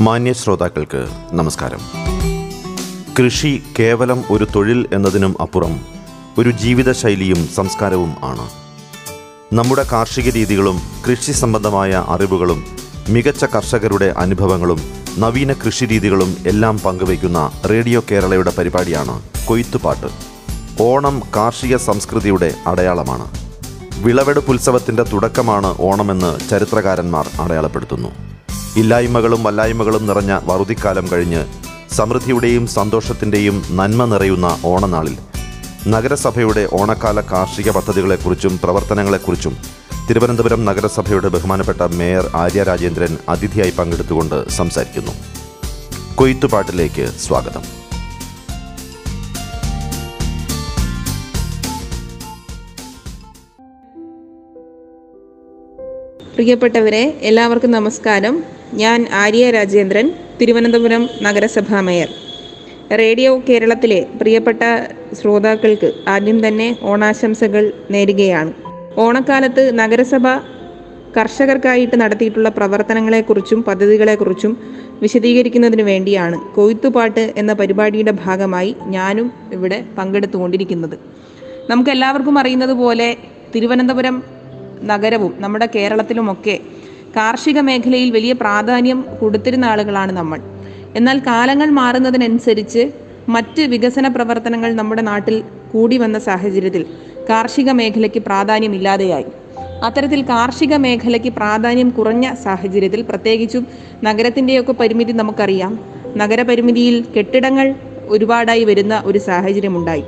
മാന്യ ശ്രോതാക്കൾക്ക് നമസ്കാരം. കൃഷി കേവലം ഒരു തൊഴിൽ എന്നതിനും അപ്പുറം ഒരു ജീവിതശൈലിയും സംസ്കാരവും ആണ്. നമ്മുടെ കാർഷിക രീതികളും കൃഷി സംബന്ധമായ അറിവുകളും മികച്ച കർഷകരുടെ അനുഭവങ്ങളും നവീന കൃഷി രീതികളും എല്ലാം പങ്കുവയ്ക്കുന്ന റേഡിയോ കേരളയുടെ പരിപാടിയാണ് കൊയ്ത്തുപാട്ട്. ഓണം കാർഷിക സംസ്കൃതിയുടെ അടയാളമാണ്. വിളവെടുപ്പ് വിളവെടുപ്പുത്സവത്തിന്റെ തുടക്കമാണ് ഓണമെന്ന് ചരിത്രകാരന്മാർ അടയാളപ്പെടുത്തുന്നു. ഇല്ലായ്മകളും വല്ലായ്മകളും നിറഞ്ഞ വറുതിക്കാലം കഴിഞ്ഞ് സമൃദ്ധിയുടെയും സന്തോഷത്തിന്റെയും നന്മ നിറയുന്ന ഓണനാളിൽ. നഗരസഭയുടെ ഓണക്കാല കാർഷിക പദ്ധതികളെക്കുറിച്ചും പ്രവർത്തനങ്ങളെക്കുറിച്ചും തിരുവനന്തപുരം നഗരസഭയുടെ ബഹുമാനപ്പെട്ട മേയർ ആര്യ രാജേന്ദ്രൻ അതിഥിയായി പങ്കെടുത്തുകൊണ്ട് സംസാരിക്കുന്നു. കൊയ്ത്തുപാട്ടിലേക്ക് സ്വാഗതം. പ്രിയപ്പെട്ടവരെ എല്ലാവർക്കും നമസ്കാരം. ഞാൻ ആര്യ രാജേന്ദ്രൻ തിരുവനന്തപുരം നഗരസഭാ മേയർ. റേഡിയോ കേരളത്തിലെ പ്രിയപ്പെട്ട ശ്രോതാക്കൾക്ക് ആദ്യം തന്നെ ഓണാശംസകൾ നേരുകയാണ്. ഓണക്കാലത്ത് നഗരസഭ കർഷകർക്കായിട്ട് നടത്തിയിട്ടുള്ള പ്രവർത്തനങ്ങളെക്കുറിച്ചും പദ്ധതികളെക്കുറിച്ചും വിശദീകരിക്കുന്നതിന് വേണ്ടിയാണ് കൊയ്ത്തുപാട്ട് എന്ന പരിപാടിയുടെ ഭാഗമായി ഞാനും ഇവിടെ പങ്കെടുത്തുകൊണ്ടിരിക്കുന്നത്. നമുക്കെല്ലാവർക്കും അറിയുന്നത് പോലെ തിരുവനന്തപുരം നഗരവും നമ്മുടെ കേരളത്തിലുമൊക്കെ കാർഷിക മേഖലയിൽ വലിയ പ്രാധാന്യം കൊടുത്തിരുന്ന ആളുകളാണ് നമ്മൾ. എന്നാൽ കാലങ്ങൾ മാറുന്നതിനനുസരിച്ച് മറ്റ് വികസന പ്രവർത്തനങ്ങൾ നമ്മുടെ നാട്ടിൽ കൂടി വന്ന സാഹചര്യത്തിൽ കാർഷിക മേഖലയ്ക്ക് പ്രാധാന്യമില്ലാതെയായി. അത്തരത്തിൽ കാർഷിക മേഖലയ്ക്ക് പ്രാധാന്യം കുറഞ്ഞ സാഹചര്യത്തിൽ പ്രത്യേകിച്ചും നഗരത്തിന്റെയൊക്കെ പരിമിതി നമുക്കറിയാം. നഗരപരിമിതിയിൽ കെട്ടിടങ്ങൾ ഒരുപാടായി വരുന്ന ഒരു സാഹചര്യമുണ്ടായി.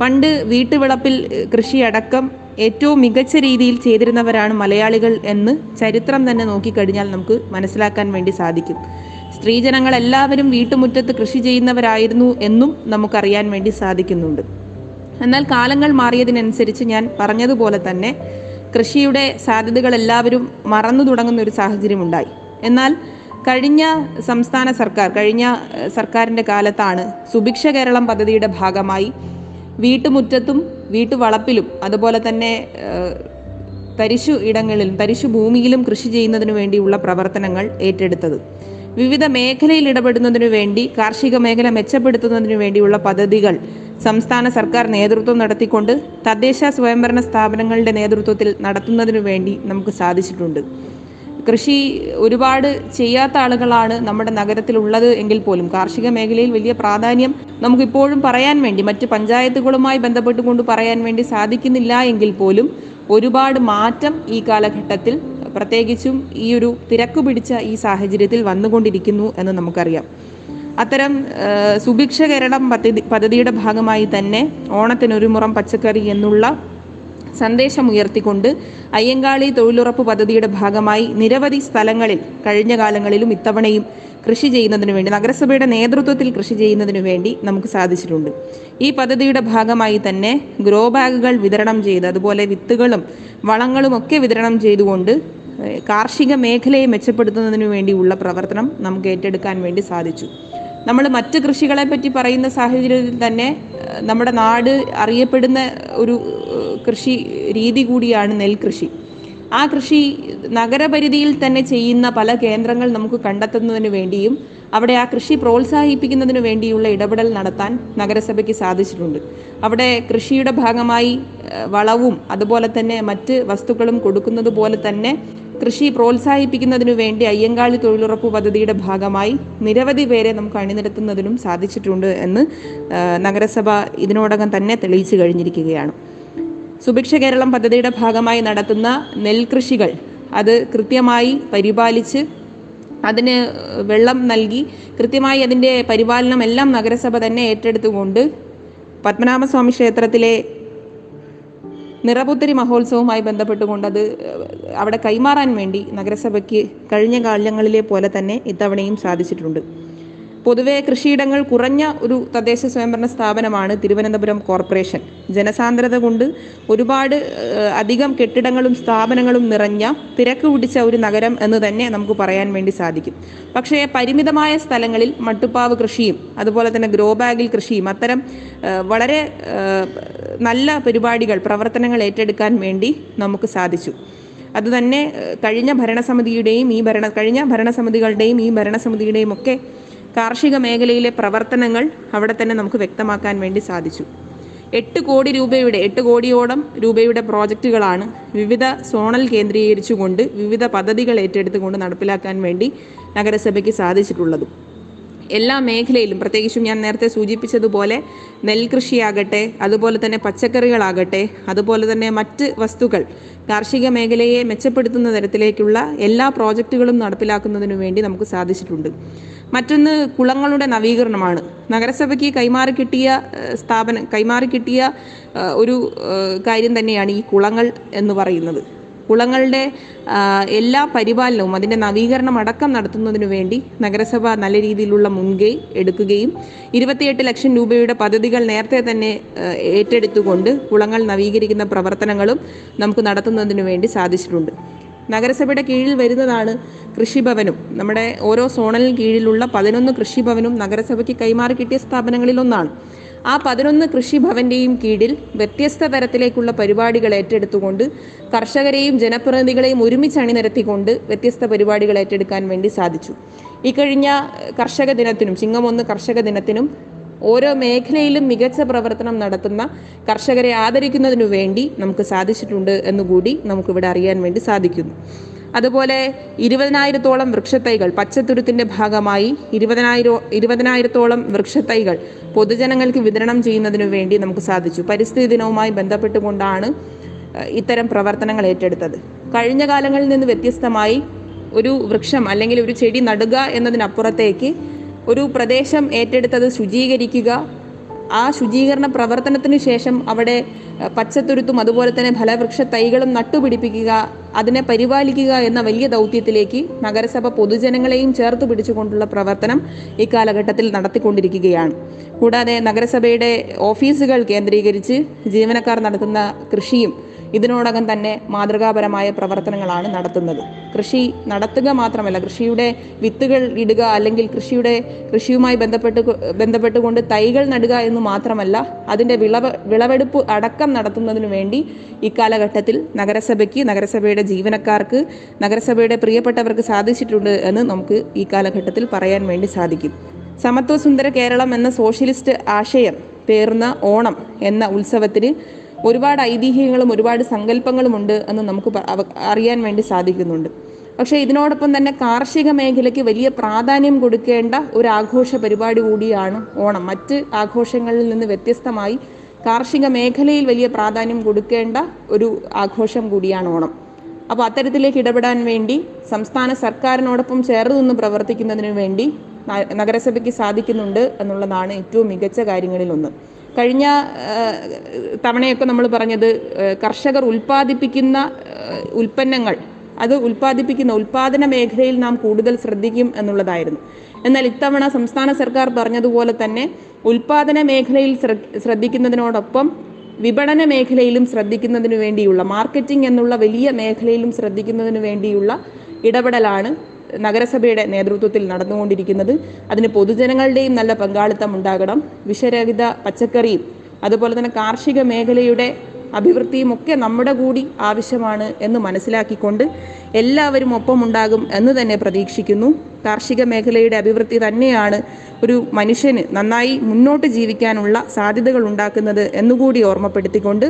പണ്ട് വീട്ടുവിളപ്പിൽ കൃഷിയടക്കം ഏറ്റവും മികച്ച രീതിയിൽ ചെയ്തിരുന്നവരാണ് മലയാളികൾ എന്ന് ചരിത്രം തന്നെ നോക്കിക്കഴിഞ്ഞാൽ നമുക്ക് മനസ്സിലാക്കാൻ വേണ്ടി സാധിക്കും. സ്ത്രീജനങ്ങൾ എല്ലാവരും വീട്ടുമുറ്റത്ത് കൃഷി ചെയ്യുന്നവരായിരുന്നു എന്നും നമുക്കറിയാൻ വേണ്ടി സാധിക്കുന്നുണ്ട്. എന്നാൽ കാലങ്ങൾ മാറിയതിനനുസരിച്ച് ഞാൻ പറഞ്ഞതുപോലെ തന്നെ കൃഷിയുടെ സാധ്യതകൾ എല്ലാവരും മറന്നു തുടങ്ങുന്ന ഒരു സാഹചര്യമുണ്ടായി എന്നാൽ കഴിഞ്ഞ സംസ്ഥാന സർക്കാർ കഴിഞ്ഞ സർക്കാരിന്റെ കാലത്താണ് സുഭിക്ഷ കേരളം പദ്ധതിയുടെ ഭാഗമായി വീട്ടുമുറ്റത്തും വീട്ടുവളപ്പിലും അതുപോലെ തന്നെ തരിശു ഇടങ്ങളിലും തരിശു ഭൂമിയിലും കൃഷി ചെയ്യുന്നതിനു വേണ്ടിയുള്ള പ്രവർത്തനങ്ങൾ ഏറ്റെടുത്തത്. വിവിധ മേഖലയിൽ ഇടപെടുന്നതിനു വേണ്ടി കാർഷിക മേഖല മെച്ചപ്പെടുത്തുന്നതിനു വേണ്ടിയുള്ള പദ്ധതികൾ സംസ്ഥാന സർക്കാർ നേതൃത്വം നടത്തിക്കൊണ്ട് തദ്ദേശ സ്വയംഭരണ സ്ഥാപനങ്ങളുടെ നേതൃത്വത്തിൽ നടത്തുന്നതിനു വേണ്ടി നമുക്ക് സാധിച്ചിട്ടുണ്ട്. കൃഷി ഒരുപാട് ചെയ്യാത്ത ആളുകളാണ് നമ്മുടെ നഗരത്തിലുള്ളത് എങ്കിൽ പോലും. കാർഷിക മേഖലയിൽ വലിയ പ്രാധാന്യം നമുക്കിപ്പോഴും പറയാൻ വേണ്ടി മറ്റ് പഞ്ചായത്തുകളുമായി ബന്ധപ്പെട്ടുകൊണ്ട് പറയാൻ വേണ്ടി സാധിക്കുന്നില്ല എങ്കിൽ പോലും ഒരുപാട് മാറ്റം ഈ കാലഘട്ടത്തിൽ പ്രത്യേകിച്ചും ഈ ഒരു തിരക്ക് പിടിച്ച ഈ സാഹചര്യത്തിൽ വന്നുകൊണ്ടിരിക്കുന്നു എന്ന് നമുക്കറിയാം. അത്തരം സുഭിക്ഷ കേരളം പദ്ധതി പദ്ധതിയുടെ ഭാഗമായി തന്നെ ഓണത്തിനൊരു മുറം പച്ചക്കറി എന്നുള്ള സന്ദേശം ഉയർത്തിക്കൊണ്ട് അയ്യങ്കാളി തൊഴിലുറപ്പ് പദ്ധതിയുടെ ഭാഗമായി നിരവധി സ്ഥലങ്ങളിൽ കഴിഞ്ഞ കാലങ്ങളിലും ഇത്തവണയും കൃഷി ചെയ്യുന്നതിനു വേണ്ടി നഗരസഭയുടെ നേതൃത്വത്തിൽ കൃഷി ചെയ്യുന്നതിനു വേണ്ടി നമുക്ക് സാധിച്ചിട്ടുണ്ട്. ഈ പദ്ധതിയുടെ ഭാഗമായി തന്നെ ഗ്രോ ബാഗുകൾ വിതരണം ചെയ്ത് അതുപോലെ വിത്തുകളും വളങ്ങളും ഒക്കെ വിതരണം ചെയ്തുകൊണ്ട് കാർഷിക മേഖലയെ മെച്ചപ്പെടുത്തുന്നതിനു വേണ്ടിയുള്ള പ്രവർത്തനം നമുക്ക് ഏറ്റെടുക്കാൻ വേണ്ടി സാധിച്ചു. നമ്മൾ മറ്റ് കൃഷികളെ പറ്റി പറയുന്ന സാഹചര്യത്തിൽ തന്നെ നമ്മുടെ നാട് അറിയപ്പെടുന്ന ഒരു കൃഷി രീതി കൂടിയാണ് നെൽകൃഷി. ആ കൃഷി നഗരപരിധിയിൽ തന്നെ ചെയ്യുന്ന പല കേന്ദ്രങ്ങൾ നമുക്ക് കണ്ടെത്തുന്നതിന് വേണ്ടിയും അവിടെ ആ കൃഷി പ്രോത്സാഹിപ്പിക്കുന്നതിന് വേണ്ടിയുള്ള ഇടപെടൽ നടത്താൻ നഗരസഭയ്ക്ക് സാധിച്ചിട്ടുണ്ട്. അവിടെ കൃഷിയുടെ ഭാഗമായി വളവും അതുപോലെ തന്നെ മറ്റ് വസ്തുക്കളും കൊടുക്കുന്നത് പോലെ തന്നെ കൃഷി പ്രോത്സാഹിപ്പിക്കുന്നതിനു വേണ്ടി അയ്യങ്കാളി തൊഴിലുറപ്പ് പദ്ധതിയുടെ ഭാഗമായി നിരവധി പേരെ നമുക്ക് അണിനിരത്തുന്നതിനും സാധിച്ചിട്ടുണ്ട് എന്ന് നഗരസഭ ഇതിനോടകം തന്നെ തെളിയിച്ചു കഴിഞ്ഞിരിക്കുകയാണ്. സുഭിക്ഷ കേരളം പദ്ധതിയുടെ ഭാഗമായി നടത്തുന്ന നെൽകൃഷികൾ അത് കൃത്യമായി പരിപാലിച്ച് അതിന് വെള്ളം നൽകി കൃത്യമായി അതിന്റെ പരിപാലനം എല്ലാം നഗരസഭ തന്നെ ഏറ്റെടുത്തുകൊണ്ട് പത്മനാഭസ്വാമി ക്ഷേത്രത്തിലെ നിറപുത്തരി മഹോത്സവവുമായി ബന്ധപ്പെട്ടുകൊണ്ട് അത് അവിടെ കൈമാറാൻ വേണ്ടി നഗരസഭയ്ക്ക് കഴിഞ്ഞ കാലങ്ങളിലെ പോലെ തന്നെ ഇത്തവണയും സാധിച്ചിട്ടുണ്ട്. പൊതുവെ കൃഷിയിടങ്ങൾ കുറഞ്ഞ ഒരു തദ്ദേശ സ്വയംഭരണ സ്ഥാപനമാണ് തിരുവനന്തപുരം കോർപ്പറേഷൻ. ജനസാന്ദ്രത കൊണ്ട് ഒരുപാട് അധികം കെട്ടിടങ്ങളും സ്ഥാപനങ്ങളും നിറഞ്ഞ തിരക്ക് പിടിച്ച ഒരു നഗരം എന്ന് തന്നെ നമുക്ക് പറയാൻ വേണ്ടി സാധിക്കും. പക്ഷേ പരിമിതമായ സ്ഥലങ്ങളിൽ മട്ടുപ്പാവ് കൃഷിയും അതുപോലെ തന്നെ ഗ്രോ ബാഗിൽ കൃഷിയും അത്തരം വളരെ നല്ല പരിപാടികൾ പ്രവർത്തനങ്ങൾ ഏറ്റെടുക്കാൻ വേണ്ടി നമുക്ക് സാധിച്ചു. അതുതന്നെ കഴിഞ്ഞ ഭരണസമിതിയുടെയും ഈ ഭരണ കഴിഞ്ഞ ഭരണസമിതികളുടെയും ഈ ഭരണസമിതിയുടെയും ഒക്കെ കാർഷിക മേഖലയിലെ പ്രവർത്തനങ്ങൾ അവിടെ തന്നെ നമുക്ക് വ്യക്തമാക്കാൻ വേണ്ടി സാധിച്ചു. എട്ട് കോടി രൂപയുടെ എട്ട് കോടിയോളം രൂപയുടെ പ്രോജക്റ്റുകളാണ് വിവിധ സോണൽ കേന്ദ്രീകരിച്ചുകൊണ്ട് വിവിധ പദ്ധതികൾ ഏറ്റെടുത്തുകൊണ്ട് നടപ്പിലാക്കാൻ വേണ്ടി നഗരസഭയ്ക്ക് സാധിച്ചിട്ടുള്ളതും. എല്ലാ മേഖലയിലും പ്രത്യേകിച്ചും ഞാൻ നേരത്തെ സൂചിപ്പിച്ചതുപോലെ നെൽകൃഷിയാകട്ടെ അതുപോലെ തന്നെ പച്ചക്കറികളാകട്ടെ അതുപോലെ തന്നെ മറ്റ് വസ്തുക്കൾ കാർഷിക മേഖലയെ മെച്ചപ്പെടുത്തുന്ന തരത്തിലേക്കുള്ള എല്ലാ പ്രോജക്റ്റുകളും നടപ്പിലാക്കുന്നതിനു വേണ്ടി നമുക്ക് സാധിച്ചിട്ടുണ്ട്. മറ്റൊന്ന് കുളങ്ങളുടെ നവീകരണമാണ്. നഗരസഭയ്ക്ക് കൈമാറി കിട്ടിയ സ്ഥാപനം കൈമാറി കിട്ടിയ ഒരു കാര്യം തന്നെയാണ് ഈ കുളങ്ങൾ എന്ന് പറയുന്നത്. കുളങ്ങളുടെ എല്ലാ പരിപാലനവും അതിന്റെ നവീകരണം അടക്കം നടത്തുന്നതിനു വേണ്ടി നഗരസഭ നല്ല രീതിയിലുള്ള മുൻകൈ എടുക്കുകയും ഇരുപത്തിയെട്ട് ലക്ഷം രൂപയുടെ പദ്ധതികൾ നേരത്തെ തന്നെ ഏറ്റെടുത്തുകൊണ്ട് കുളങ്ങൾ നവീകരിക്കുന്ന പ്രവർത്തനങ്ങളും നമുക്ക് നടത്തുന്നതിനു വേണ്ടി സാധിച്ചിട്ടുണ്ട്. നഗരസഭയുടെ കീഴിൽ വരുന്നതാണ് കൃഷിഭവനും. നമ്മുടെ ഓരോ സോണലിന് കീഴിലുള്ള പതിനൊന്ന് കൃഷിഭവനും നഗരസഭയ്ക്ക് കൈമാറി കിട്ടിയ സ്ഥാപനങ്ങളിൽ ഒന്നാണ്. ആ പതിനൊന്ന് കൃഷിഭവന്റെയും കീഴിൽ വ്യത്യസ്ത തരത്തിലേക്കുള്ള പരിപാടികൾ ഏറ്റെടുത്തുകൊണ്ട് കർഷകരെയും ജനപ്രതിനിധികളെയും ഒരുമിച്ച് അണിനിരത്തിക്കൊണ്ട് വ്യത്യസ്ത പരിപാടികൾ ഏറ്റെടുക്കാൻ വേണ്ടി സാധിച്ചു. ഇക്കഴിഞ്ഞ കർഷക ദിനത്തിനും ചിങ്ങം ഒന്ന് കർഷക ദിനത്തിനും ഓരോ മേഖലയിലും മികച്ച പ്രവർത്തനം നടത്തുന്ന കർഷകരെ ആദരിക്കുന്നതിനു വേണ്ടി നമുക്ക് സാധിച്ചിട്ടുണ്ട് എന്നുകൂടി നമുക്കിവിടെ അറിയാൻ വേണ്ടി സാധിക്കുന്നു. അതുപോലെ ഇരുപതിനായിരത്തോളം വൃക്ഷത്തൈകൾ പച്ചത്തുരുത്തിന്റെ ഭാഗമായി ഇരുപതിനായിരോ ഇരുപതിനായിരത്തോളം വൃക്ഷത്തൈകൾ പൊതുജനങ്ങൾക്ക് വിതരണം ചെയ്യുന്നതിനു വേണ്ടി നമുക്ക് സാധിച്ചു. പരിസ്ഥിതി ദിനവുമായി ബന്ധപ്പെട്ടുകൊണ്ടാണ് ഇത്തരം പ്രവർത്തനങ്ങൾ ഏറ്റെടുത്തത്. കഴിഞ്ഞ കാലങ്ങളിൽ നിന്ന് വ്യത്യസ്തമായി ഒരു വൃക്ഷം അല്ലെങ്കിൽ ഒരു ചെടി നടുക എന്നതിനപ്പുറത്തേക്ക് ഒരു പ്രദേശം ഏറ്റെടുത്തത് ശുചീകരിക്കുക. ആ ശുചീകരണ പ്രവർത്തനത്തിനു ശേഷം അവിടെ പച്ചത്തുരുത്തും അതുപോലെ തന്നെ ഫലവൃക്ഷ തൈകളും നട്ടുപിടിപ്പിക്കുക അതിനെ പരിപാലിക്കുക എന്ന വലിയ ദൗത്യത്തിലേക്ക് നഗരസഭ പൊതുജനങ്ങളെയും ചേർത്ത് പിടിച്ചുകൊണ്ടുള്ള പ്രവർത്തനം ഇക്കാലഘട്ടത്തിൽ കാലഘട്ടത്തിൽ നടത്തിക്കൊണ്ടിരിക്കുകയാണ്. കൂടാതെ നഗരസഭയുടെ ഓഫീസുകൾ കേന്ദ്രീകരിച്ച് ജീവനക്കാർ നടത്തുന്ന കൃഷിയും ഇതിനോടകം തന്നെ മാതൃകാപരമായ പ്രവർത്തനങ്ങളാണ് നടത്തുന്നത്. കൃഷി നടത്തുക മാത്രമല്ല കൃഷിയുടെ വിത്തുകൾ ഇടുക അല്ലെങ്കിൽ കൃഷിയുടെ കൃഷിയുമായി ബന്ധപ്പെട്ട് ബന്ധപ്പെട്ടുകൊണ്ട് തൈകൾ നടുക എന്ന് മാത്രമല്ല അതിന്റെ വിളവ് വിളവെടുപ്പ് അടക്കം നടത്തുന്നതിനു വേണ്ടി ഇക്കാലഘട്ടത്തിൽ നഗരസഭയ്ക്ക് നഗരസഭയുടെ ജീവനക്കാർക്ക് നഗരസഭയുടെ പ്രിയപ്പെട്ടവർക്ക് സാധിച്ചിട്ടുണ്ട് എന്ന് നമുക്ക് ഈ കാലഘട്ടത്തിൽ പറയാൻ വേണ്ടി സാധിക്കും. സമത്വ സുന്ദര കേരളം എന്ന സോഷ്യലിസ്റ്റ് ആശയം പേർന്ന ഓണം എന്ന ഉത്സവത്തിന് ഒരുപാട് ഐതിഹ്യങ്ങളും ഒരുപാട് സങ്കല്പങ്ങളുമുണ്ട് എന്ന് നമുക്ക് അറിയാൻ വേണ്ടി സാധിക്കുന്നുണ്ട്. പക്ഷേ ഇതിനോടൊപ്പം തന്നെ കാർഷിക മേഖലയ്ക്ക് വലിയ പ്രാധാന്യം കൊടുക്കേണ്ട ഒരു ആഘോഷ പരിപാടി കൂടിയാണ് ഓണം. മറ്റ് ആഘോഷങ്ങളിൽ നിന്ന് വ്യത്യസ്തമായി കാർഷിക മേഖലയിൽ വലിയ പ്രാധാന്യം കൊടുക്കേണ്ട ഒരു ആഘോഷം കൂടിയാണ് ഓണം. അപ്പോൾ അത്തരത്തിലേക്ക് ഇടപെടാൻ വേണ്ടി സംസ്ഥാന സർക്കാരിനോടൊപ്പം ചേർന്ന് നിന്ന് പ്രവർത്തിക്കുന്നതിന് വേണ്ടി നഗരസഭയ്ക്ക് സാധിക്കുന്നുണ്ട് എന്നുള്ളതാണ് ഏറ്റവും മികച്ച കാര്യങ്ങളിലൊന്ന്. കഴിഞ്ഞ തവണയൊക്കെ നമ്മൾ പറഞ്ഞത് കർഷകർ ഉൽപ്പാദിപ്പിക്കുന്ന ഉൽപ്പന്നങ്ങൾ അത് ഉൽപ്പാദിപ്പിക്കുന്ന ഉൽപാദന മേഖലയിൽ നാം കൂടുതൽ ശ്രദ്ധിക്കും എന്നുള്ളതായിരുന്നു. എന്നാൽ ഇത്തവണ സംസ്ഥാന സർക്കാർ പറഞ്ഞതുപോലെ തന്നെ ഉൽപാദന മേഖലയിൽ ശ്രദ്ധിക്കുന്നതിനോടൊപ്പം വിപണന മേഖലയിലും ശ്രദ്ധിക്കുന്നതിനു വേണ്ടിയുള്ള മാർക്കറ്റിംഗ് എന്നുള്ള വലിയ മേഖലയിലും ശ്രദ്ധിക്കുന്നതിനു വേണ്ടിയുള്ള ഇടപെടലാണ് നഗരസഭയുടെ നേതൃത്വത്തിൽ നടന്നുകൊണ്ടിരിക്കുന്നത്. അതിന് പൊതുജനങ്ങളുടെയും നല്ല പങ്കാളിത്തം ഉണ്ടാകണം. വിഷരഹിത പച്ചക്കറിയും അതുപോലെ തന്നെ കാർഷിക മേഖലയുടെ അഭിവൃദ്ധിയും ഒക്കെ നമ്മുടെ കൂടി ആവശ്യമാണ് എന്ന് മനസ്സിലാക്കിക്കൊണ്ട് എല്ലാവരും ഒപ്പമുണ്ടാകും എന്ന് തന്നെ പ്രതീക്ഷിക്കുന്നു. കാർഷിക മേഖലയുടെ അഭിവൃദ്ധി തന്നെയാണ് ഒരു മനുഷ്യന് നന്നായി മുന്നോട്ട് ജീവിക്കാനുള്ള സാധ്യതകൾ ഉണ്ടാക്കുന്നത് എന്നുകൂടി ഓർമ്മപ്പെടുത്തിക്കൊണ്ട്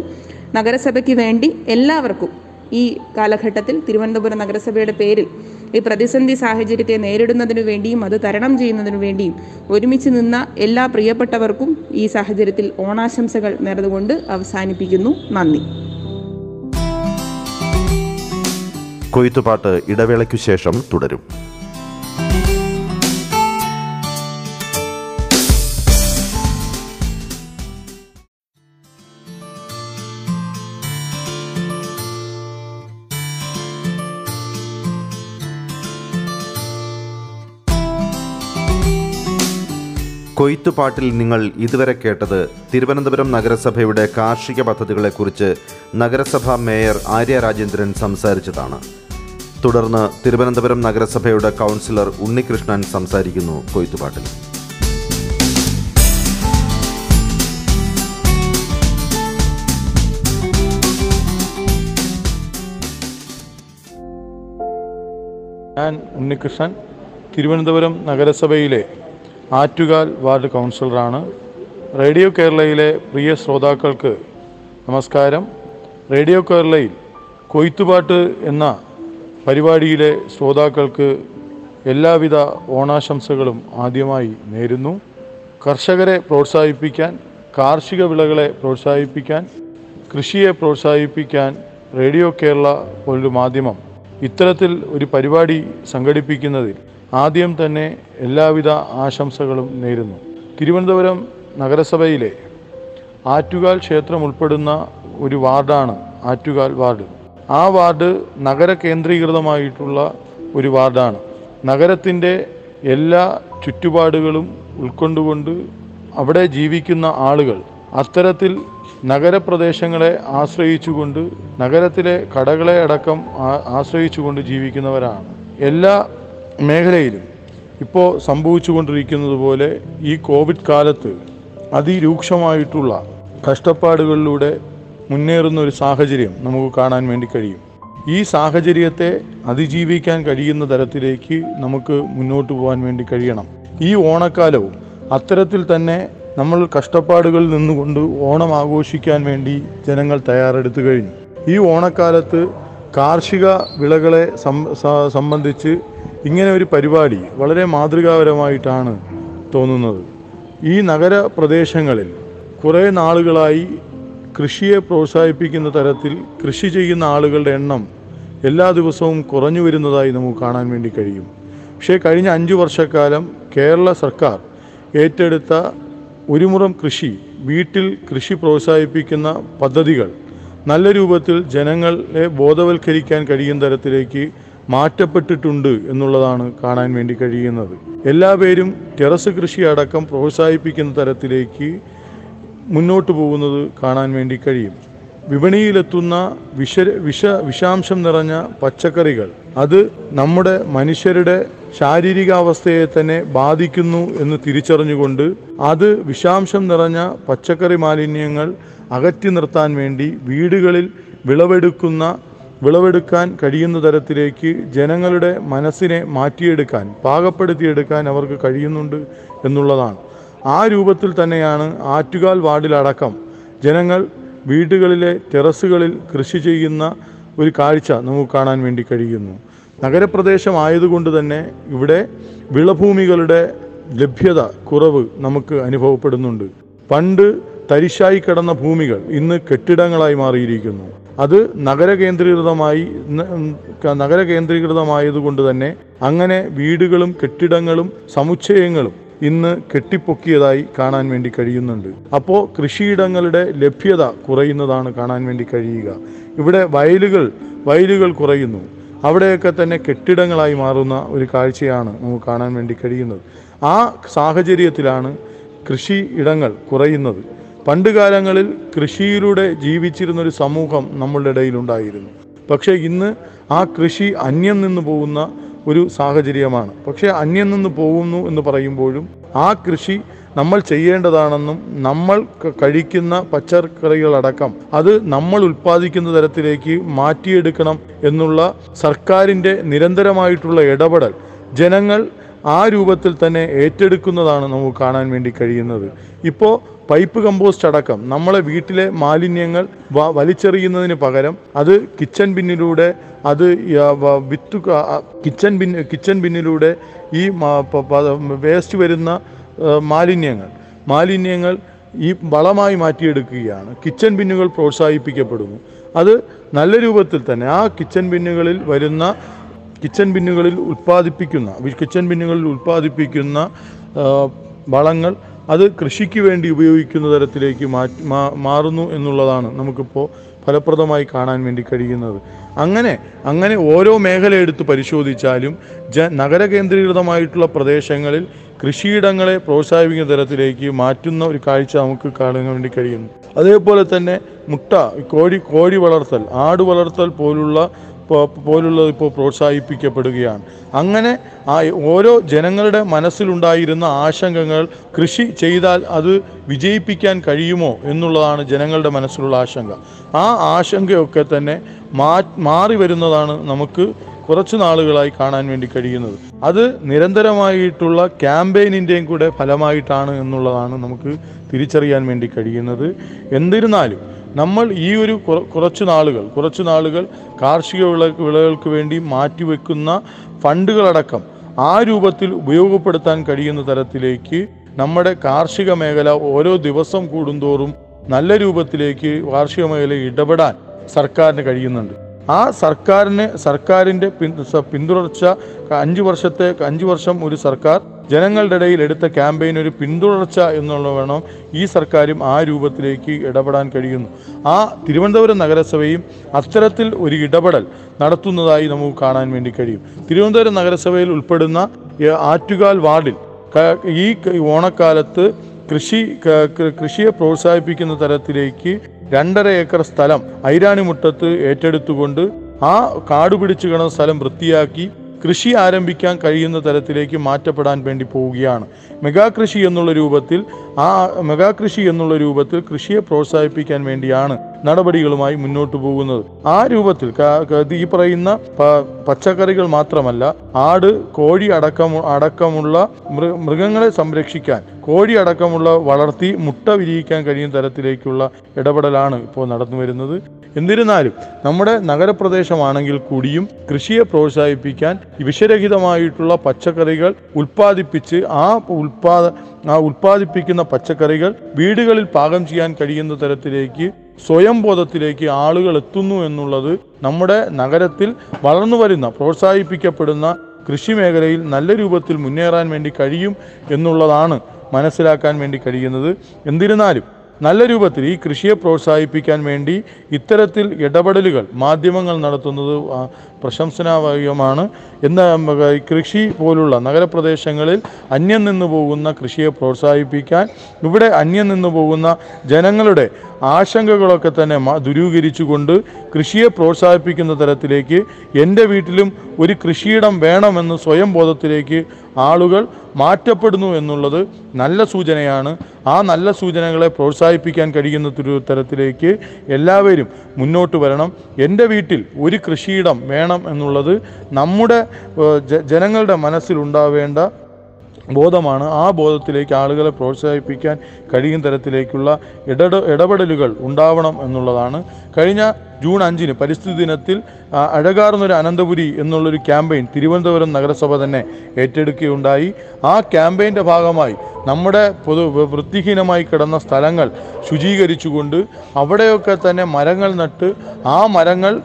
നഗരസഭയ്ക്ക് വേണ്ടി എല്ലാവർക്കും ഈ കാലഘട്ടത്തിൽ തിരുവനന്തപുരം നഗരസഭയുടെ പേരിൽ ഈ പ്രതിസന്ധി സാഹചര്യത്തെ നേരിടുന്നതിനു വേണ്ടിയും അത് തരണം ചെയ്യുന്നതിനു വേണ്ടിയും ഒരുമിച്ച് നിന്ന എല്ലാ പ്രിയപ്പെട്ടവർക്കും ഈ സാഹചര്യത്തിൽ ഓണാശംസകൾ നേർന്നുകൊണ്ട് അവസാനിപ്പിക്കുന്നു. നന്ദി. കൊയ്ത്തുപാട്ട് ഇടവേളയ്ക്കു ശേഷം തുടരും. കൊയ്ത്തുപാട്ടിൽ നിങ്ങൾ ഇതുവരെ കേട്ടത് തിരുവനന്തപുരം നഗരസഭയുടെ കാർഷിക പദ്ധതികളെക്കുറിച്ച് നഗരസഭാ മേയർ ആര്യ രാജേന്ദ്രൻ സംസാരിച്ചതാണ്. തുടർന്ന് തിരുവനന്തപുരം നഗരസഭയുടെ കൗൺസിലർ ഉണ്ണികൃഷ്ണൻ സംസാരിക്കുന്നു കൊയ്ത്തുപാട്ടിൽ. ഞാൻ ഉണ്ണികൃഷ്ണൻ തിരുവനന്തപുരം നഗരസഭയിലെ ആറ്റുകാൽ വാർഡ് കൗൺസിലറാണ്. റേഡിയോ കേരളയിലെ പ്രിയ ശ്രോതാക്കൾക്ക് നമസ്കാരം. റേഡിയോ കേരളയിൽ കൊയ്ത്തുപാട്ട് എന്ന പരിപാടിയിലെ ശ്രോതാക്കൾക്ക് എല്ലാവിധ ഓണാശംസകളും ആദ്യമായി നേരുന്നു. കർഷകരെ പ്രോത്സാഹിപ്പിക്കാൻ കാർഷിക വിളകളെ പ്രോത്സാഹിപ്പിക്കാൻ കൃഷിയെ പ്രോത്സാഹിപ്പിക്കാൻ റേഡിയോ കേരള പോലൊരു മാധ്യമം ഇത്തരത്തിൽ ഒരു പരിപാടി സംഘടിപ്പിക്കുന്നതിൽ ആദ്യം തന്നെ എല്ലാവിധ ആശംസകളും നേരുന്നു. തിരുവനന്തപുരം നഗരസഭയിലെ ആറ്റുകാൽ ക്ഷേത്രം ഉൾപ്പെടുന്ന ഒരു വാർഡാണ് ആറ്റുകാൽ വാർഡ്. ആ വാർഡ് നഗര കേന്ദ്രീകൃതമായിട്ടുള്ള ഒരു വാർഡാണ്. നഗരത്തിന്റെ എല്ലാ ചുറ്റുപാടുകളും ഉൾക്കൊണ്ടുകൊണ്ട് അവിടെ ജീവിക്കുന്ന ആളുകൾ അത്തരത്തിൽ നഗരപ്രദേശങ്ങളെ ആശ്രയിച്ചുകൊണ്ട് നഗരത്തിലെ കടകളെ അടക്കം ആശ്രയിച്ചുകൊണ്ട് ജീവിക്കുന്നവരാണ്. എല്ലാ മേഖലയിലും ഇപ്പോൾ സംഭവിച്ചുകൊണ്ടിരിക്കുന്നത് പോലെ ഈ കോവിഡ് കാലത്ത് അതിരൂക്ഷമായിട്ടുള്ള കഷ്ടപ്പാടുകളിലൂടെ മുന്നേറുന്ന ഒരു സാഹചര്യം നമുക്ക് കാണാൻ വേണ്ടി കഴിയും. ഈ സാഹചര്യത്തെ അതിജീവിക്കാൻ കഴിയുന്ന തരത്തിലേക്ക് നമുക്ക് മുന്നോട്ട് പോകാൻ വേണ്ടി കഴിയണം. ഈ ഓണക്കാലവും അത്തരത്തിൽ തന്നെ നമ്മൾ കഷ്ടപ്പാടുകളിൽ നിന്നുകൊണ്ട് ഓണം ആഘോഷിക്കാൻ വേണ്ടി ജനങ്ങൾ തയ്യാറെടുത്തു കഴിഞ്ഞു. ഈ ഓണക്കാലത്ത് കാർഷിക വിളകളെ സംബന്ധിച്ച് ഇങ്ങനെ ഒരു പരിപാടി വളരെ മാതൃകാപരമായിട്ടാണ് തോന്നുന്നത്. ഈ നഗര പ്രദേശങ്ങളിൽ കുറേ നാളുകളായി കൃഷിയെ പ്രോത്സാഹിപ്പിക്കുന്ന തരത്തിൽ കൃഷി ചെയ്യുന്ന ആളുകളുടെ എണ്ണം എല്ലാ ദിവസവും കുറഞ്ഞു വരുന്നതായി നമുക്ക് കാണാൻ വേണ്ടി കഴിയും. പക്ഷേ കഴിഞ്ഞ അഞ്ച് വർഷക്കാലം കേരള സർക്കാർ ഏറ്റെടുത്ത ഒരുമുറം കൃഷി വീട്ടിൽ കൃഷി പ്രോത്സാഹിപ്പിക്കുന്ന പദ്ധതികൾ നല്ല രൂപത്തിൽ ജനങ്ങളെ ബോധവൽക്കരിക്കാൻ കഴിയുന്ന തരത്തിലേക്ക് മാറ്റപ്പെട്ടിട്ടുണ്ട് എന്നുള്ളതാണ് കാണാൻ വേണ്ടി കഴിയുന്നത്. എല്ലാ പേരും ടെറസ് കൃഷി അടക്കം പ്രോത്സാഹിപ്പിക്കുന്ന തരത്തിലേക്ക് മുന്നോട്ട് പോകുന്നത് കാണാൻ വേണ്ടി കഴിയും. വിപണിയിലെത്തുന്ന വിഷ വിഷ വിഷാംശം നിറഞ്ഞ പച്ചക്കറികൾ അത് നമ്മുടെ മനുഷ്യരുടെ ശാരീരികാവസ്ഥയെ തന്നെ ബാധിക്കുന്നു എന്ന് തിരിച്ചറിഞ്ഞുകൊണ്ട് അത് വിഷാംശം നിറഞ്ഞ പച്ചക്കറി മാലിന്യങ്ങൾ അകറ്റി നിർത്താൻ വേണ്ടി വീടുകളിൽ വിളവെടുക്കുന്ന വിളവെടുക്കാൻ കഴിയുന്ന തരത്തിലേക്ക് ജനങ്ങളുടെ മനസ്സിനെ മാറ്റിയെടുക്കാൻ പാകപ്പെടുത്തിയെടുക്കാൻ അവർക്ക് കഴിയുന്നുണ്ട് എന്നുള്ളതാണ്. ആ രൂപത്തിൽ തന്നെയാണ് ആറ്റുകാൽ വാർഡിലടക്കം ജനങ്ങൾ വീടുകളിലെ ടെറസുകളിൽ കൃഷി ചെയ്യുന്ന ഒരു കാഴ്ച നമുക്ക് കാണാൻ വേണ്ടി കഴിയുന്നു. നഗരപ്രദേശമായതുകൊണ്ട് തന്നെ ഇവിടെ വിളഭൂമികളുടെ ലഭ്യത കുറവ് നമുക്ക് അനുഭവപ്പെടുന്നുണ്ട്. പണ്ട് തരിശായി കിടന്ന ഭൂമികൾ ഇന്ന് കെട്ടിടങ്ങളായി മാറിയിരിക്കുന്നു. അത് നഗര കേന്ദ്രീകൃതമായി നഗര കേന്ദ്രീകൃതമായതുകൊണ്ട് തന്നെ അങ്ങനെ വീടുകളും കെട്ടിടങ്ങളും സമുച്ചയങ്ങളും ഇന്ന് കെട്ടിപ്പൊക്കിയതായി കാണാൻ വേണ്ടി കഴിയുന്നുണ്ട്. അപ്പോൾ കൃഷിയിടങ്ങളുടെ ലഭ്യത കുറയുന്നതാണ് കാണാൻ വേണ്ടി കഴിയുക. ഇവിടെ വയലുകൾ വയലുകൾ കുറയുന്നു. അവിടെയൊക്കെ തന്നെ കെട്ടിടങ്ങളായി മാറുന്ന ഒരു കാഴ്ചയാണ് നമുക്ക് കാണാൻ വേണ്ടി കഴിയുന്നത്. ആ സാഹചര്യത്തിലാണ് കൃഷി ഇടങ്ങൾ കുറയുന്നത്. പണ്ട് കാലങ്ങളിൽ കൃഷിയിലൂടെ ജീവിച്ചിരുന്ന ഒരു സമൂഹം നമ്മളുടെ ഇടയിലുണ്ടായിരുന്നു. പക്ഷേ ഇന്ന് ആ കൃഷി അന്യം നിന്ന് പോകുന്ന ഒരു സാഹചര്യമാണ്. പക്ഷേ അന്യം നിന്ന് പോകുന്നു എന്ന് പറയുമ്പോഴും ആ കൃഷി നമ്മൾ ചെയ്യേണ്ടതാണെന്നും നമ്മൾ കഴിക്കുന്ന പച്ചക്കറികളടക്കം അത് നമ്മൾ ഉൽപ്പാദിക്കുന്ന തരത്തിലേക്ക് മാറ്റിയെടുക്കണം എന്നുള്ള സർക്കാരിന്റെ നിരന്തരമായിട്ടുള്ള ഇടപെടൽ ജനങ്ങൾ ആ രൂപത്തിൽ തന്നെ ഏറ്റെടുക്കുന്നതാണ് നമുക്ക് കാണാൻ വേണ്ടി കഴിയുന്നത്. ഇപ്പോൾ പൈപ്പ് കമ്പോസ്റ്റ് അടക്കം നമ്മളെ വീട്ടിലെ മാലിന്യങ്ങൾ വലിച്ചെറിയുന്നതിന് പകരം അത് കിച്ചൺ ബിന്നിലൂടെ അത് വിത്ത് കിച്ചൺ ബിൻ കിച്ചൺ ബിന്നിലൂടെ ഈ വേസ്റ്റ് വരുന്ന മാലിന്യങ്ങൾ. മാലിന്യങ്ങൾ ഈ വളമായി മാറ്റിയെടുക്കുകയാണ്. കിച്ചൺ ബിന്നുകൾ പ്രോത്സാഹിപ്പിക്കപ്പെടുന്നു. അത് നല്ല രൂപത്തിൽ തന്നെ ആ കിച്ചൺ ബിന്നുകളിൽ വരുന്ന കിച്ചൺ ബിന്നുകളിൽ ഉൽപ്പാദിപ്പിക്കുന്ന കിച്ചൺ ബിന്നുകളിൽ ഉൽപ്പാദിപ്പിക്കുന്ന വളങ്ങൾ അത് കൃഷിക്ക് വേണ്ടി ഉപയോഗിക്കുന്ന തരത്തിലേക്ക് മാറുന്നു എന്നുള്ളതാണ് നമുക്കിപ്പോൾ ഫലപ്രദമായി കാണാൻ വേണ്ടി കഴിയുന്നത്. അങ്ങനെ അങ്ങനെ ഓരോ മേഖല എടുത്ത് പരിശോധിച്ചാലും ജ നഗര കേന്ദ്രീകൃതമായിട്ടുള്ള പ്രദേശങ്ങളിൽ കൃഷിയിടങ്ങളെ പ്രോത്സാഹിപ്പിക്കുന്ന തരത്തിലേക്ക് മാറ്റുന്ന ഒരു കാഴ്ച നമുക്ക് കാണാൻ വേണ്ടി കഴിയുന്നു. അതേപോലെ തന്നെ മുട്ട കോഴി കോഴി വളർത്തൽ ആട് വളർത്തൽ പോലുള്ള പോലുള്ളത് ഇപ്പോൾ പ്രോത്സാഹിപ്പിക്കപ്പെടുകയാണ്. അങ്ങനെ ആ ഓരോ ജനങ്ങളുടെ മനസ്സിലുണ്ടായിരുന്ന ആശങ്കകൾ കൃഷി ചെയ്താൽ അത് വിജയിപ്പിക്കാൻ കഴിയുമോ എന്നുള്ളതാണ് ജനങ്ങളുടെ മനസ്സിലുള്ള ആശങ്ക. ആ ആശങ്കയൊക്കെ തന്നെ മാ മാറി വരുന്നതാണ് നമുക്ക് കുറച്ച് നാളുകളായി കാണാൻ വേണ്ടി കഴിയുന്നത്. അത് നിരന്തരമായിട്ടുള്ള ക്യാമ്പയിനിന്റെയും കൂടെ ഫലമായിട്ടാണ് എന്നുള്ളതാണ് നമുക്ക് തിരിച്ചറിയാൻ വേണ്ടി കഴിയുന്നത്. എന്നിരുന്നാലും നമ്മൾ ഈ ഒരു കുറ- കുറച്ച് നാളുകൾ കുറച്ച് നാളുകൾ കാർഷിക വിള വിളകൾക്ക് വേണ്ടി മാറ്റിവെക്കുന്ന ഫണ്ടുകളടക്കം ആ രൂപത്തിൽ ഉപയോഗപ്പെടുത്താൻ കഴിയുന്ന തരത്തിലേക്ക് നമ്മുടെ കാർഷിക മേഖല ഓരോ ദിവസം കൂടുന്തോറും നല്ല രൂപത്തിലേക്ക് കാർഷിക മേഖല ഇടപെടാൻ സർക്കാരിന് കഴിയുന്നുണ്ട്. ആ സർക്കാരിന് സർക്കാരിന്റെ പിന്തുടർച്ച അഞ്ച് വർഷത്തെ അഞ്ച് വർഷം ഒരു സർക്കാർ ജനങ്ങളുടെ ഇടയിൽ എടുത്ത ക്യാമ്പയിൻ ഒരു പിന്തുടർച്ച എന്നുള്ള വേണം ഈ സർക്കാരും ആ രൂപത്തിലേക്ക് ഇടപെടാൻ കഴിയുന്നു. ആ തിരുവനന്തപുരം നഗരസഭയും അത്തരത്തിൽ ഒരു ഇടപെടൽ നടത്തുന്നതായി നമുക്ക് കാണാൻ വേണ്ടി കഴിയും. തിരുവനന്തപുരം നഗരസഭയിൽ ഉൾപ്പെടുന്ന ആറ്റുകാൽ വാർഡിൽ ഈ ഓണക്കാലത്ത് കൃഷി കൃഷിയെ പ്രോത്സാഹിപ്പിക്കുന്ന തരത്തിലേക്ക് രണ്ടര ഏക്കർ സ്ഥലം ഐരാണിമുട്ടത്ത് ഏറ്റെടുത്തുകൊണ്ട് ആ കാട് പിടിച്ചു കിടന്ന സ്ഥലം വൃത്തിയാക്കി കൃഷി ആരംഭിക്കാൻ കഴിയുന്ന തരത്തിലേക്ക് മാറ്റപ്പെടാൻ വേണ്ടി പോവുകയാണ്. മെഗാ കൃഷി എന്നുള്ള രൂപത്തിൽ ആ മെഗാ കൃഷി എന്നുള്ള രൂപത്തിൽ കൃഷിയെ പ്രോത്സാഹിപ്പിക്കാൻ വേണ്ടിയാണ് നടപടികളുമായി മുന്നോട്ട് പോകുന്നത്. ആ രൂപത്തിൽ ഈ പറയുന്ന പച്ചക്കറികൾ മാത്രമല്ല ആട് കോഴി അടക്കം അടക്കമുള്ള മൃഗങ്ങളെ സംരക്ഷിക്കാൻ കോഴി അടക്കമുള്ള വളർത്തി മുട്ട വിരിയിക്കാൻ കഴിയുന്ന തരത്തിലേക്കുള്ള ഇടപെടലാണ് ഇപ്പോൾ നടന്നു വരുന്നത്. എന്നിരുന്നാലും നമ്മുടെ നഗരപ്രദേശമാണെങ്കിൽ കൂടിയും കൃഷിയെ പ്രോത്സാഹിപ്പിക്കാൻ വിഷരഹിതമായിട്ടുള്ള പച്ചക്കറികൾ ഉൽപ്പാദിപ്പിച്ച് ആ ഉൽപാദ ആ ഉൽപ്പാദിപ്പിക്കുന്ന പച്ചക്കറികൾ വീടുകളിൽ പാകം ചെയ്യാൻ കഴിയുന്ന തരത്തിലേക്ക് സ്വയം ബോധത്തിലേക്ക് ആളുകൾ എത്തുന്നു എന്നുള്ളത് നമ്മുടെ നഗരത്തിൽ വളർന്നു വരുന്ന പ്രോത്സാഹിപ്പിക്കപ്പെടുന്ന കൃഷി മേഖലയിൽ നല്ല രൂപത്തിൽ മുന്നേറാൻ വേണ്ടി കഴിയും എന്നുള്ളതാണ് മനസ്സിലാക്കാൻ വേണ്ടി കഴിയുന്നത്. എന്നിരുന്നാലും നല്ല രൂപത്തിൽ ഈ കൃഷിയെ പ്രോത്സാഹിപ്പിക്കാൻ വേണ്ടി ഇത്തരത്തിൽ ഇടപെടലുകൾ മാധ്യമങ്ങൾ നടത്തുന്നത് പ്രശംസനാവകമാണ് എന്ന കൃഷി പോലുള്ള നഗരപ്രദേശങ്ങളിൽ അന്യം നിന്ന് പോകുന്ന കൃഷിയെ പ്രോത്സാഹിപ്പിക്കാൻ ഇവിടെ അന്യം നിന്ന് പോകുന്ന ജനങ്ങളുടെ ആശങ്കകളൊക്കെ തന്നെ ദുരൂകരിച്ചുകൊണ്ട് കൃഷിയെ പ്രോത്സാഹിപ്പിക്കുന്ന തരത്തിലേക്ക് എന്റെ വീട്ടിലും ഒരു കൃഷിയിടം വേണമെന്ന് സ്വയം ബോധത്തിലേക്ക് ആളുകൾ മാറ്റപ്പെടുന്നു എന്നുള്ളത് നല്ല സൂചനയാണ്. ആ നല്ല സൂചനകളെ പ്രോത്സാഹിപ്പിക്കാൻ കഴിയുന്ന തരത്തിലേക്ക് എല്ലാവരും മുന്നോട്ട് വരണം. എന്റെ വീട്ടിൽ ഒരു കൃഷിയിടം വേണം എന്നുള്ളത് നമ്മുടെ ജനങ്ങളുടെ മനസ്സിലുണ്ടാവേണ്ട ബോധമാണ്. ആ ബോധത്തിലേക്ക് ആളുകളെ പ്രോത്സാഹിപ്പിക്കാൻ കഴിയും തരത്തിലേക്കുള്ള ഇടട ഇടപെടലുകൾ ഉണ്ടാവണം എന്നുള്ളതാണ്. കഴിഞ്ഞ ജൂൺ അഞ്ചിന് പരിസ്ഥിതി ദിനത്തിൽ അഴകാർന്നൊരു അനന്തപുരി എന്നുള്ളൊരു ക്യാമ്പയിൻ തിരുവനന്തപുരം നഗരസഭ തന്നെ ഏറ്റെടുക്കുകയുണ്ടായി. ആ ക്യാമ്പയിന്റെ ഭാഗമായി നമ്മുടെ പൊതു വൃത്തിഹീനമായി കിടന്ന സ്ഥലങ്ങൾ ശുചീകരിച്ചുകൊണ്ട് അവിടെയൊക്കെ തന്നെ മരങ്ങൾ നട്ട് ആ മരങ്ങൾ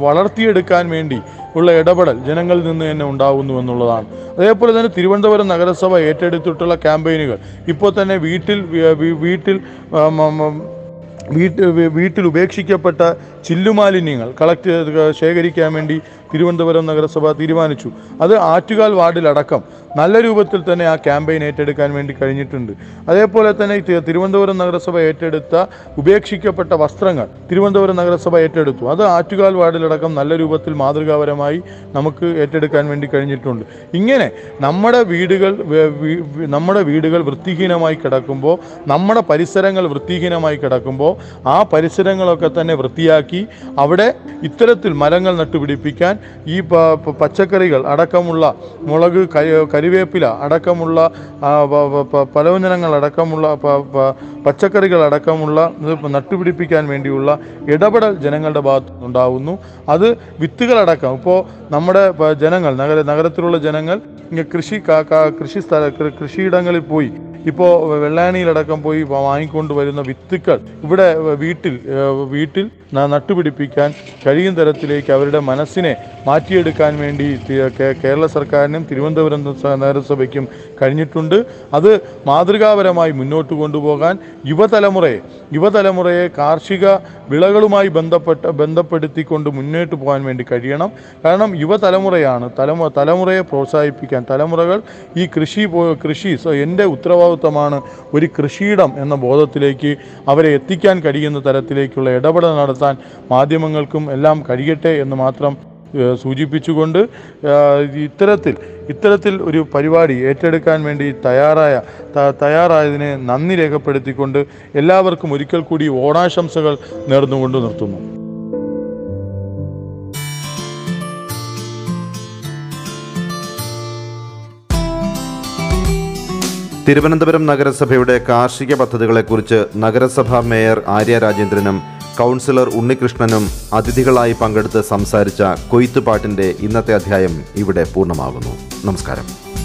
വളർത്തിയെടുക്കാൻ വേണ്ടി ഉള്ള ഇടപെടൽ ജനങ്ങളിൽ നിന്ന് തന്നെ ഉണ്ടാകുന്നു എന്നുള്ളതാണ്. അതേപോലെ തന്നെ തിരുവനന്തപുരം നഗരസഭ ഏറ്റെടുത്തിട്ടുള്ള ക്യാമ്പയിനുകൾ. ഇപ്പോൾ തന്നെ വീട്ടിൽ വീട്ടിൽ വീട്ടിൽ വീട്ടിൽ ഉപേക്ഷിക്കപ്പെട്ട ചില്ലുമാലിന്യങ്ങൾ കളക്ട് ശേഖരിക്കാൻ വേണ്ടി തിരുവനന്തപുരം നഗരസഭ തീരുമാനിച്ചു. അത് ആറ്റുകാൽ വാർഡിലടക്കം നല്ല രൂപത്തിൽ തന്നെ ആ ക്യാമ്പയിൻ ഏറ്റെടുക്കാൻ വേണ്ടി കഴിഞ്ഞിട്ടുണ്ട്. അതേപോലെ തന്നെ തിരുവനന്തപുരം നഗരസഭ ഏറ്റെടുത്ത ഉപേക്ഷിക്കപ്പെട്ട വസ്ത്രങ്ങൾ തിരുവനന്തപുരം നഗരസഭ ഏറ്റെടുത്തു. അത് ആറ്റുകാൽ വാർഡിലടക്കം നല്ല രൂപത്തിൽ മാതൃകാപരമായി നമുക്ക് ഏറ്റെടുക്കാൻ വേണ്ടി കഴിഞ്ഞിട്ടുണ്ട്. ഇങ്ങനെ നമ്മുടെ വീടുകൾ നമ്മുടെ വീടുകൾ വൃത്തിഹീനമായി കിടക്കുമ്പോൾ നമ്മുടെ പരിസരങ്ങൾ വൃത്തിഹീനമായി കിടക്കുമ്പോൾ ആ പരിസരങ്ങളൊക്കെ തന്നെ വൃത്തിയാക്കി അവിടെ ഇത്തരത്തിൽ മരങ്ങൾ നട്ടുപിടിപ്പിക്കാൻ ഈ പച്ചക്കറികൾ അടക്കമുള്ള മുളക് കരുവേപ്പില അടക്കമുള്ള പലവ്യഞ്ജനങ്ങൾ അടക്കമുള്ള പച്ചക്കറികൾ അടക്കമുള്ള നട്ടുപിടിപ്പിക്കാൻ വേണ്ടിയുള്ള ഇടപെടൽ ജനങ്ങളുടെ ഭാഗത്തു നിന്നുണ്ടാവുന്നു അത് വിത്തുകളടക്കം. ഇപ്പോൾ നമ്മുടെ ജനങ്ങൾ നഗര നഗരത്തിലുള്ള ജനങ്ങൾ കൃഷി കൃഷി സ്ഥല കൃഷിയിടങ്ങളിൽ പോയി ഇപ്പോൾ വെള്ളാണിയിലടക്കം പോയി വാങ്ങിക്കൊണ്ട് വരുന്ന വിത്തുക്കൾ ഇവിടെ വീട്ടിൽ വീട്ടിൽ നട്ടുപിടിപ്പിക്കാൻ കഴിയും തരത്തിലേക്ക് അവരുടെ മനസ്സിനെ മാറ്റിയെടുക്കാൻ വേണ്ടി കേരള സർക്കാരിനും തിരുവനന്തപുരം നഗരസഭയ്ക്കും കഴിഞ്ഞിട്ടുണ്ട്. അത് മാതൃകാപരമായി മുന്നോട്ട് കൊണ്ടുപോകാൻ യുവതലമുറയെ യുവതലമുറയെ കാർഷിക വിളകളുമായി ബന്ധപ്പെട്ട ബന്ധപ്പെടുത്തിക്കൊണ്ട് മുന്നോട്ട് പോകാൻ വേണ്ടി കഴിയണം. കാരണം യുവതലമുറയാണ് തലമു തലമുറയെ പ്രോത്സാഹിപ്പിക്കാൻ തലമുറകൾ ഈ കൃഷി കൃഷി എന്റെ ഉത്തരവാദിത്വമാണ് ഒരു കൃഷിയിടം എന്ന ബോധത്തിലേക്ക് അവരെ എത്തിക്കാൻ കഴിയുന്ന തരത്തിലേക്കുള്ള ഇടപെടൽ നടത്താൻ മാധ്യമങ്ങൾക്കും എല്ലാം കഴിയട്ടെ എന്ന് മാത്രം സൂചിപ്പിച്ചുകൊണ്ട് ഇത്തരത്തിൽ ഇത്തരത്തിൽ ഒരു പരിപാടി ഏറ്റെടുക്കാൻ വേണ്ടി തയ്യാറായ തയ്യാറായതിനെ നന്ദി രേഖപ്പെടുത്തിക്കൊണ്ട് എല്ലാവർക്കും ഒരിക്കൽ കൂടി ഓണാശംസകൾ നേർന്നുകൊണ്ട് നിർത്തുന്നു. തിരുവനന്തപുരം നഗരസഭയുടെ കാർഷിക പദ്ധതികളെക്കുറിച്ച് നഗരസഭാ മേയർ ആര്യ രാജേന്ദ്രനും കൗൺസിലർ ഉണ്ണികൃഷ്ണനും അതിഥികളായി പങ്കെടുത്ത് സംസാരിച്ച കൊയ്ത്തുപാട്ടിന്റെ ഇന്നത്തെ അധ്യായം ഇവിടെ പൂർണമാകുന്നു. നമസ്കാരം.